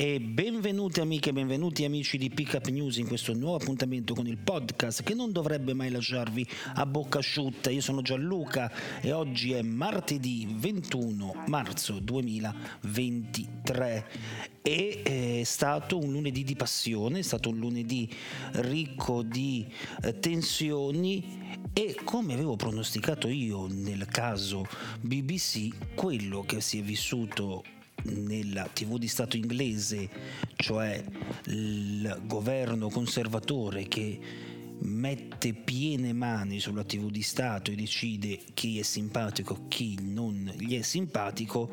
E benvenuti amiche benvenuti amici di Pickup News in questo nuovo appuntamento con il podcast che non dovrebbe mai lasciarvi a bocca asciutta. Io sono Gianluca e oggi è martedì 21 marzo 2023 e è stato un lunedì di passione, è stato un lunedì ricco di eh, tensioni e come avevo pronosticato io nel caso BBC, quello che si è vissuto nella TV di Stato inglese, cioè il governo conservatore che mette piene mani sulla TV di Stato e decide chi è simpatico e chi non gli è simpatico,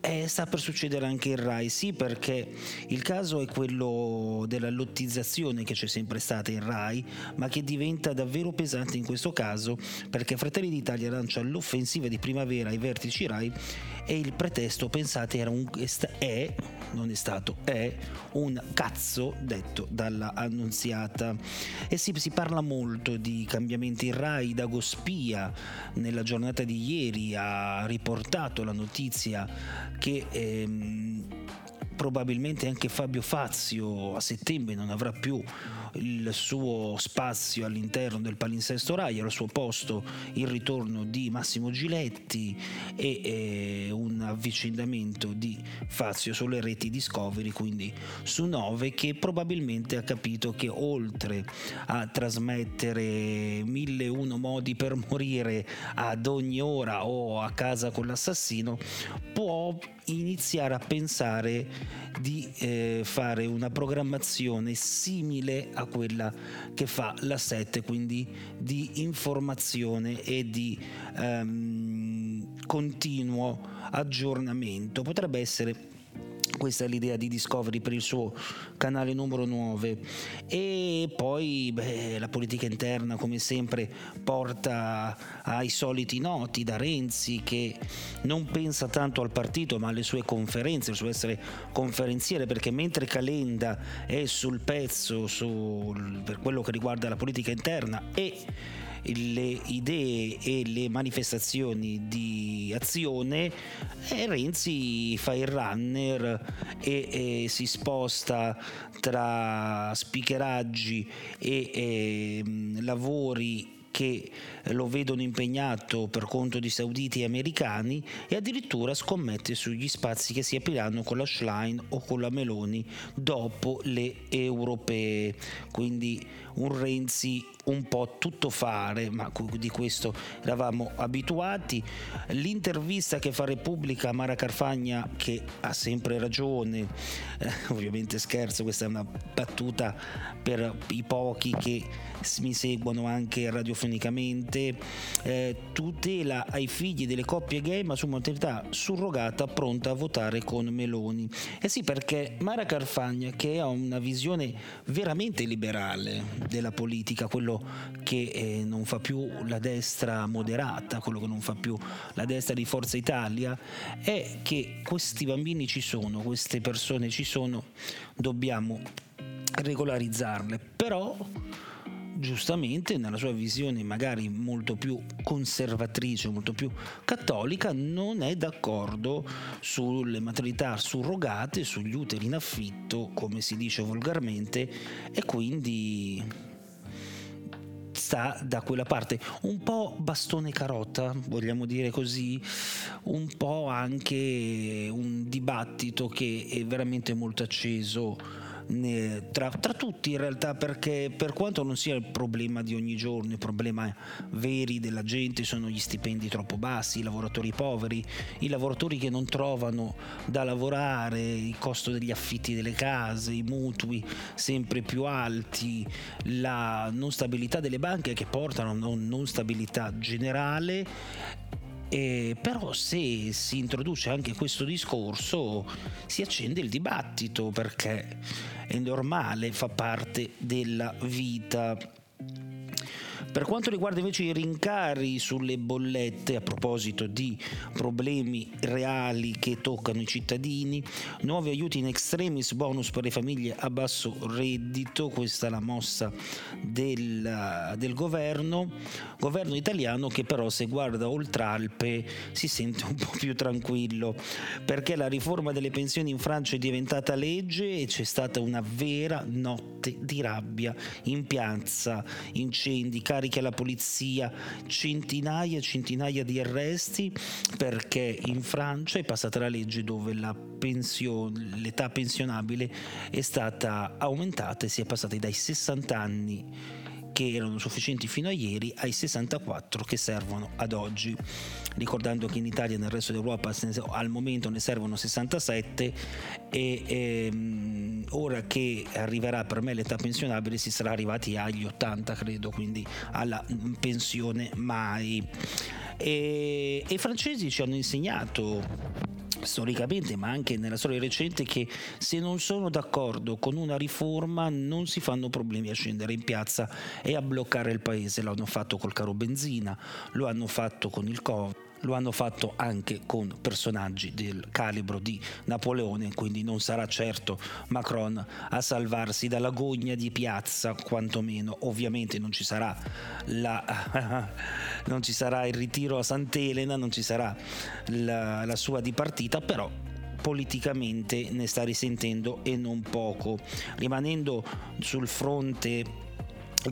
eh, sta per succedere anche in Rai, sì perché il caso è quello della lottizzazione che c'è sempre stata in Rai, ma che diventa davvero pesante in questo caso perché Fratelli d'Italia lancia l'offensiva di primavera ai vertici Rai e il pretesto, pensate, era un, è, non è stato, è un cazzo detto dalla annunziata. E sì, si parla molto di cambiamenti in Rai, Dago Spia nella giornata di ieri ha riportato la notizia che... Ehm, probabilmente anche Fabio Fazio a settembre non avrà più il suo spazio all'interno del palinsesto Rai, al suo posto il ritorno di Massimo Giletti e eh, un avvicendamento di Fazio sulle reti Discovery, quindi su 9, che probabilmente ha capito che oltre a trasmettere mille e uno modi per morire ad ogni ora o a casa con l'assassino, può iniziare a pensare di eh, fare una programmazione simile a quella che fa la 7, quindi di informazione e di ehm, continuo aggiornamento. Potrebbe essere questa è l'idea di Discovery per il suo canale numero 9 e poi beh, la politica interna come sempre porta ai soliti noti da Renzi che non pensa tanto al partito ma alle sue conferenze, al suo essere conferenziere perché mentre Calenda è sul pezzo sul, per quello che riguarda la politica interna e le idee e le manifestazioni di azione, e Renzi fa il runner e, e si sposta tra speakeraggi e, e lavori che lo vedono impegnato per conto di sauditi e americani e addirittura scommette sugli spazi che si apriranno con la Schlein o con la Meloni dopo le europee. Quindi un Renzi un po' tutto fare, ma di questo eravamo abituati. L'intervista che fa Repubblica a Mara Carfagna, che ha sempre ragione, eh, ovviamente scherzo, questa è una battuta per i pochi che mi seguono anche radiofonicamente, eh, tutela ai figli delle coppie gay ma su maternità surrogata pronta a votare con Meloni. Eh sì, perché Mara Carfagna, che ha una visione veramente liberale della politica, quello che eh, non fa più la destra moderata, quello che non fa più la destra di Forza Italia, è che questi bambini ci sono, queste persone ci sono, dobbiamo regolarizzarle, però giustamente nella sua visione magari molto più conservatrice, molto più cattolica, non è d'accordo sulle maternità surrogate, sugli uteri in affitto, come si dice volgarmente, e quindi sta da quella parte, un po' bastone carota, vogliamo dire così, un po' anche un dibattito che è veramente molto acceso tra, tra, tutti in realtà perché per quanto non sia il problema di ogni giorno, i problemi veri della gente sono gli stipendi troppo bassi, i lavoratori poveri, i lavoratori che non trovano da lavorare, il costo degli affitti delle case, i mutui sempre più alti, la non stabilità delle banche che portano a non, non stabilità generale eh, però se si introduce anche questo discorso si accende il dibattito perché è normale, fa parte della vita per quanto riguarda invece i rincari sulle bollette, a proposito di problemi reali che toccano i cittadini, nuovi aiuti in extremis bonus per le famiglie a basso reddito, questa è la mossa del, del governo, governo italiano che però se guarda oltre Alpe si sente un po' più tranquillo perché la riforma delle pensioni in Francia è diventata legge e c'è stata una vera notte di rabbia in piazza, incendi, cariche alla polizia, centinaia e centinaia di arresti perché in Francia è passata la legge dove la pensione, l'età pensionabile è stata aumentata e si è passati dai 60 anni che erano sufficienti fino a ieri ai 64 che servono ad oggi. Ricordando che in Italia e nel resto d'Europa al momento ne servono 67 e ehm, ora che arriverà per me l'età pensionabile si sarà arrivati agli 80 credo, quindi alla pensione mai. E, e i francesi ci hanno insegnato storicamente ma anche nella storia recente che se non sono d'accordo con una riforma non si fanno problemi a scendere in piazza e a bloccare il paese, lo hanno fatto col caro benzina, lo hanno fatto con il Covid lo hanno fatto anche con personaggi del calibro di Napoleone, quindi non sarà certo Macron a salvarsi dalla gogna di piazza, quantomeno. Ovviamente non ci sarà, la, non ci sarà il ritiro a Sant'Elena, non ci sarà la, la sua dipartita, però politicamente ne sta risentendo e non poco, rimanendo sul fronte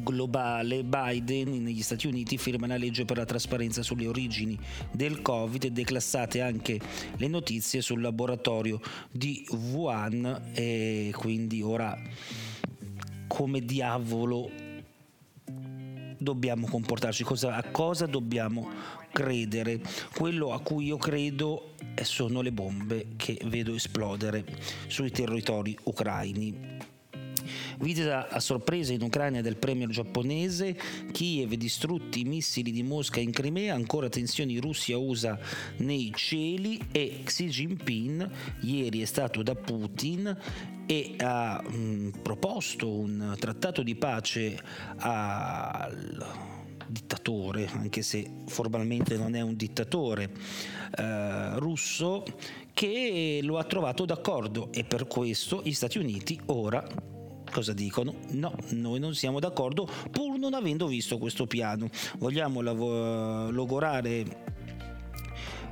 globale, Biden negli Stati Uniti firma la legge per la trasparenza sulle origini del Covid e declassate anche le notizie sul laboratorio di Wuhan. E quindi ora come diavolo dobbiamo comportarci, cosa, a cosa dobbiamo credere. Quello a cui io credo sono le bombe che vedo esplodere sui territori ucraini Visita a sorpresa in Ucraina del premier giapponese, Kiev distrutti i missili di Mosca in Crimea, ancora tensioni Russia-USA nei cieli. E Xi Jinping ieri è stato da Putin e ha mh, mm, proposto un trattato di pace al dittatore, anche se formalmente non è un dittatore eh, russo, che lo ha trovato d'accordo. E per questo gli Stati Uniti ora cosa dicono? No, noi non siamo d'accordo pur non avendo visto questo piano. Vogliamo lav- logorare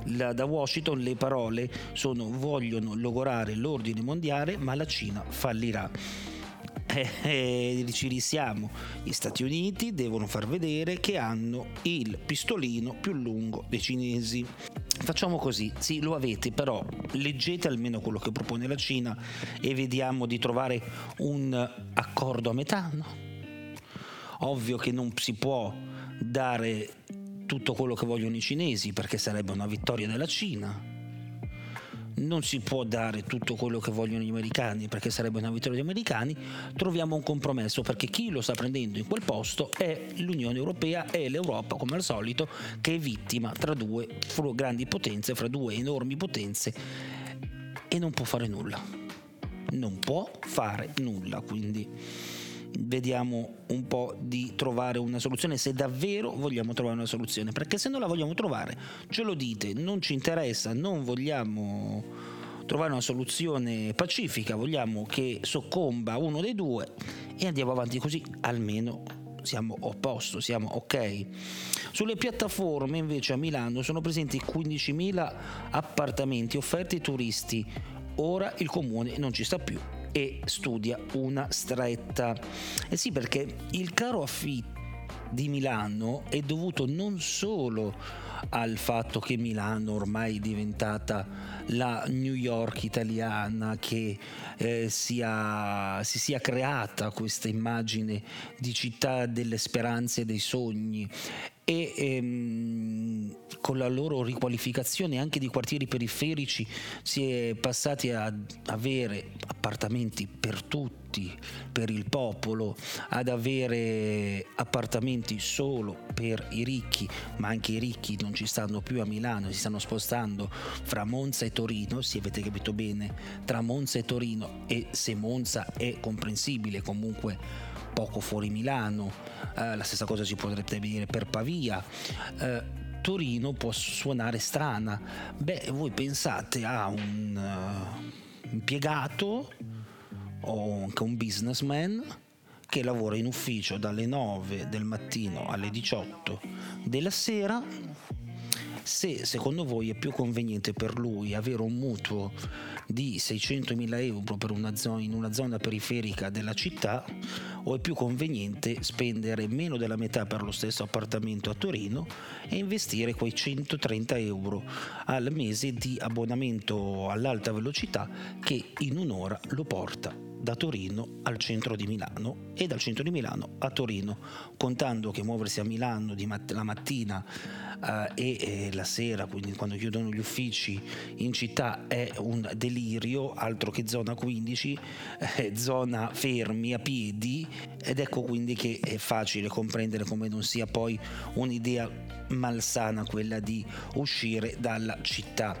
da Washington le parole sono vogliono logorare l'ordine mondiale ma la Cina fallirà. Eh, eh, ci risiamo. Gli Stati Uniti devono far vedere che hanno il pistolino più lungo dei cinesi. Facciamo così, sì, lo avete, però leggete almeno quello che propone la Cina e vediamo di trovare un accordo a metà. No? Ovvio che non si può dare tutto quello che vogliono i cinesi perché sarebbe una vittoria della Cina non si può dare tutto quello che vogliono gli americani perché sarebbe una vittoria degli americani, troviamo un compromesso perché chi lo sta prendendo in quel posto è l'Unione Europea e l'Europa come al solito che è vittima tra due grandi potenze, fra due enormi potenze. E non può fare nulla. Non può fare nulla, quindi vediamo un po' di trovare una soluzione se davvero vogliamo trovare una soluzione perché se non la vogliamo trovare ce lo dite non ci interessa non vogliamo trovare una soluzione pacifica vogliamo che soccomba uno dei due e andiamo avanti così almeno siamo a posto, siamo ok. Sulle piattaforme invece a Milano sono presenti 15.000 appartamenti offerti ai turisti. Ora il comune non ci sta più e studia una stretta. Eh sì, perché il caro affitto di Milano è dovuto non solo al fatto che Milano ormai è diventata la New York italiana, che eh, sia, si sia creata questa immagine di città delle speranze e dei sogni e ehm, con la loro riqualificazione anche di quartieri periferici si è passati ad avere appartamenti per tutti, per il popolo, ad avere appartamenti solo per i ricchi, ma anche i ricchi non ci stanno più a Milano, si stanno spostando fra Monza e Torino, se avete capito bene, tra Monza e Torino e se Monza è comprensibile comunque poco fuori Milano, eh, la stessa cosa si potrebbe dire per Pavia. Eh, Torino può suonare strana. Beh, voi pensate a un uh, impiegato o anche un businessman che lavora in ufficio dalle 9 del mattino alle 18 della sera se secondo voi è più conveniente per lui avere un mutuo di 600.000 euro per una zona, in una zona periferica della città o è più conveniente spendere meno della metà per lo stesso appartamento a Torino e investire quei 130 euro al mese di abbonamento all'alta velocità che in un'ora lo porta da Torino al centro di Milano e dal centro di Milano a Torino, contando che muoversi a Milano la mattina eh, e eh, la sera, quindi quando chiudono gli uffici in città, è un delirio, altro che zona 15, eh, zona fermi a piedi, ed ecco quindi che è facile comprendere come non sia poi un'idea malsana quella di uscire dalla città.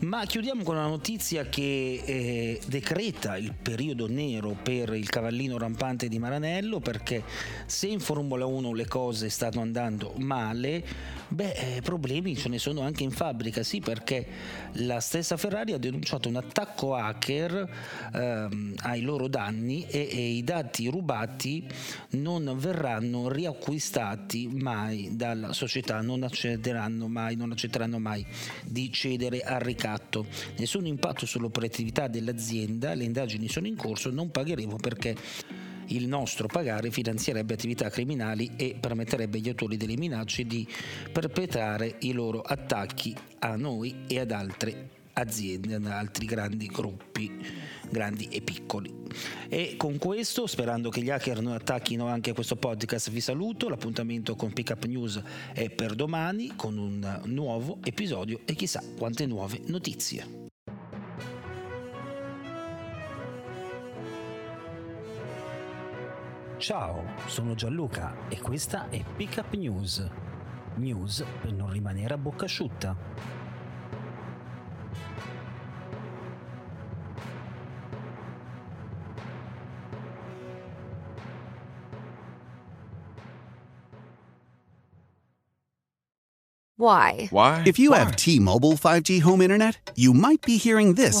Ma chiudiamo con una notizia che eh, decreta il periodo nero per il cavallino rampante di Maranello perché se in Formula 1 le cose stanno andando male, beh, eh, problemi ce ne sono anche in fabbrica, sì, perché la stessa Ferrari ha denunciato un attacco hacker ehm, ai loro danni e, e i dati rubati non verranno riacquistati mai dalla società, non accederanno mai, non accetteranno mai di cedere al ricatto. Nessun impatto sull'operatività dell'azienda, le indagini sono in corso corso non pagheremo perché il nostro pagare finanzierebbe attività criminali e permetterebbe agli autori delle minacce di perpetrare i loro attacchi a noi e ad altre aziende, ad altri grandi gruppi, grandi e piccoli. E con questo, sperando che gli hacker non attacchino anche questo podcast, vi saluto. L'appuntamento con Pickup News è per domani con un nuovo episodio e chissà quante nuove notizie. Ciao, sono Gianluca e questa è Pickup News. News per non rimanere a bocca asciutta. Why? Why? If you Why? have T Mobile 5G home internet, you might be hearing this